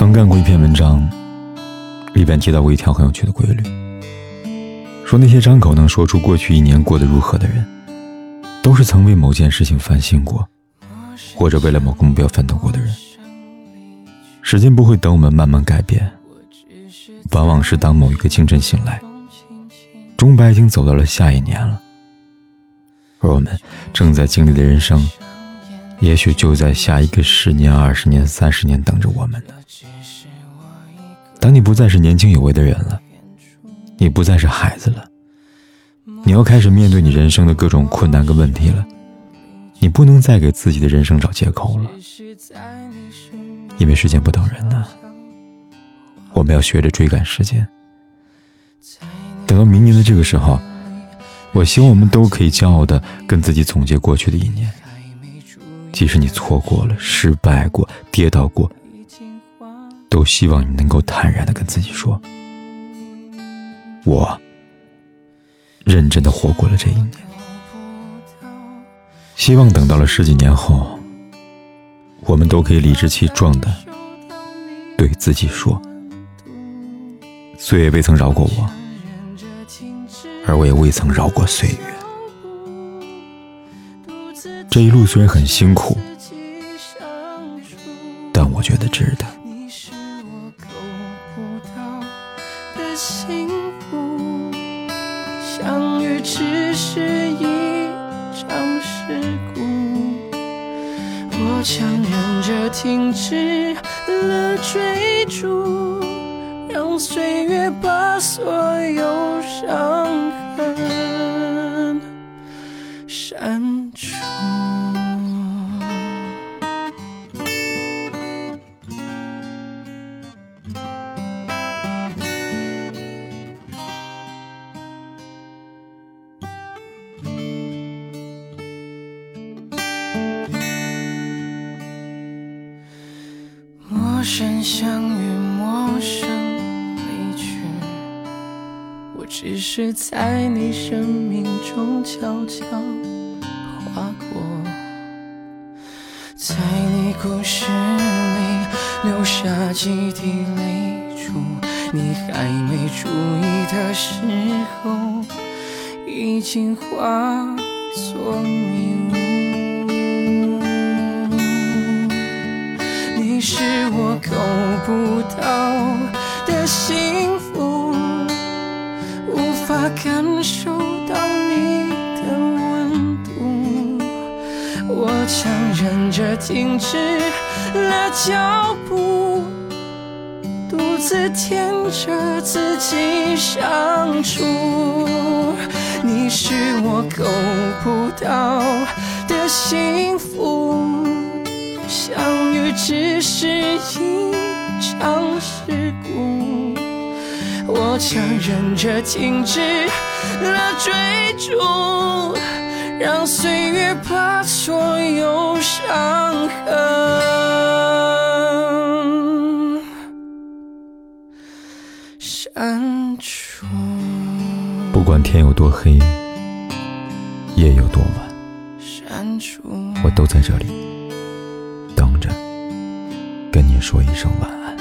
曾干过一篇文章，里边提到过一条很有趣的规律，说那些张口能说出过去一年过得如何的人，都是曾为某件事情烦心过，或者为了某个目标奋斗过的人。时间不会等我们慢慢改变，往往是当某一个清晨醒来，钟摆已经走到了下一年了，而我们正在经历的人生。也许就在下一个十年、二十年、三十年等着我们呢。当你不再是年轻有为的人了，你不再是孩子了，你要开始面对你人生的各种困难跟问题了。你不能再给自己的人生找借口了，因为时间不等人呐。我们要学着追赶时间。等到明年的这个时候，我希望我们都可以骄傲的跟自己总结过去的一年。即使你错过了、失败过、跌倒过，都希望你能够坦然的跟自己说：“我认真的活过了这一年。”希望等到了十几年后，我们都可以理直气壮的对自己说：“岁月未曾饶过我，而我也未曾饶过岁月。”这一路虽然很辛苦，但我觉得值得。只是一场事故，我强忍着停止了追逐，让岁月把所有伤陌生相遇，陌生离去，我只是在你生命中悄悄划过，在你故事里留下几滴泪珠，你还没注意的时候，已经化作迷雾。你是我够不到的幸福，无法感受到你的温度。我强忍着停止了脚步，独自舔着自己相处。你是我够不到的幸福。只是一场事故，我强忍着停止了追逐，让岁月把所有伤痕删除。不管天有多黑，夜有多晚，删除，我都在这里。说一声晚安。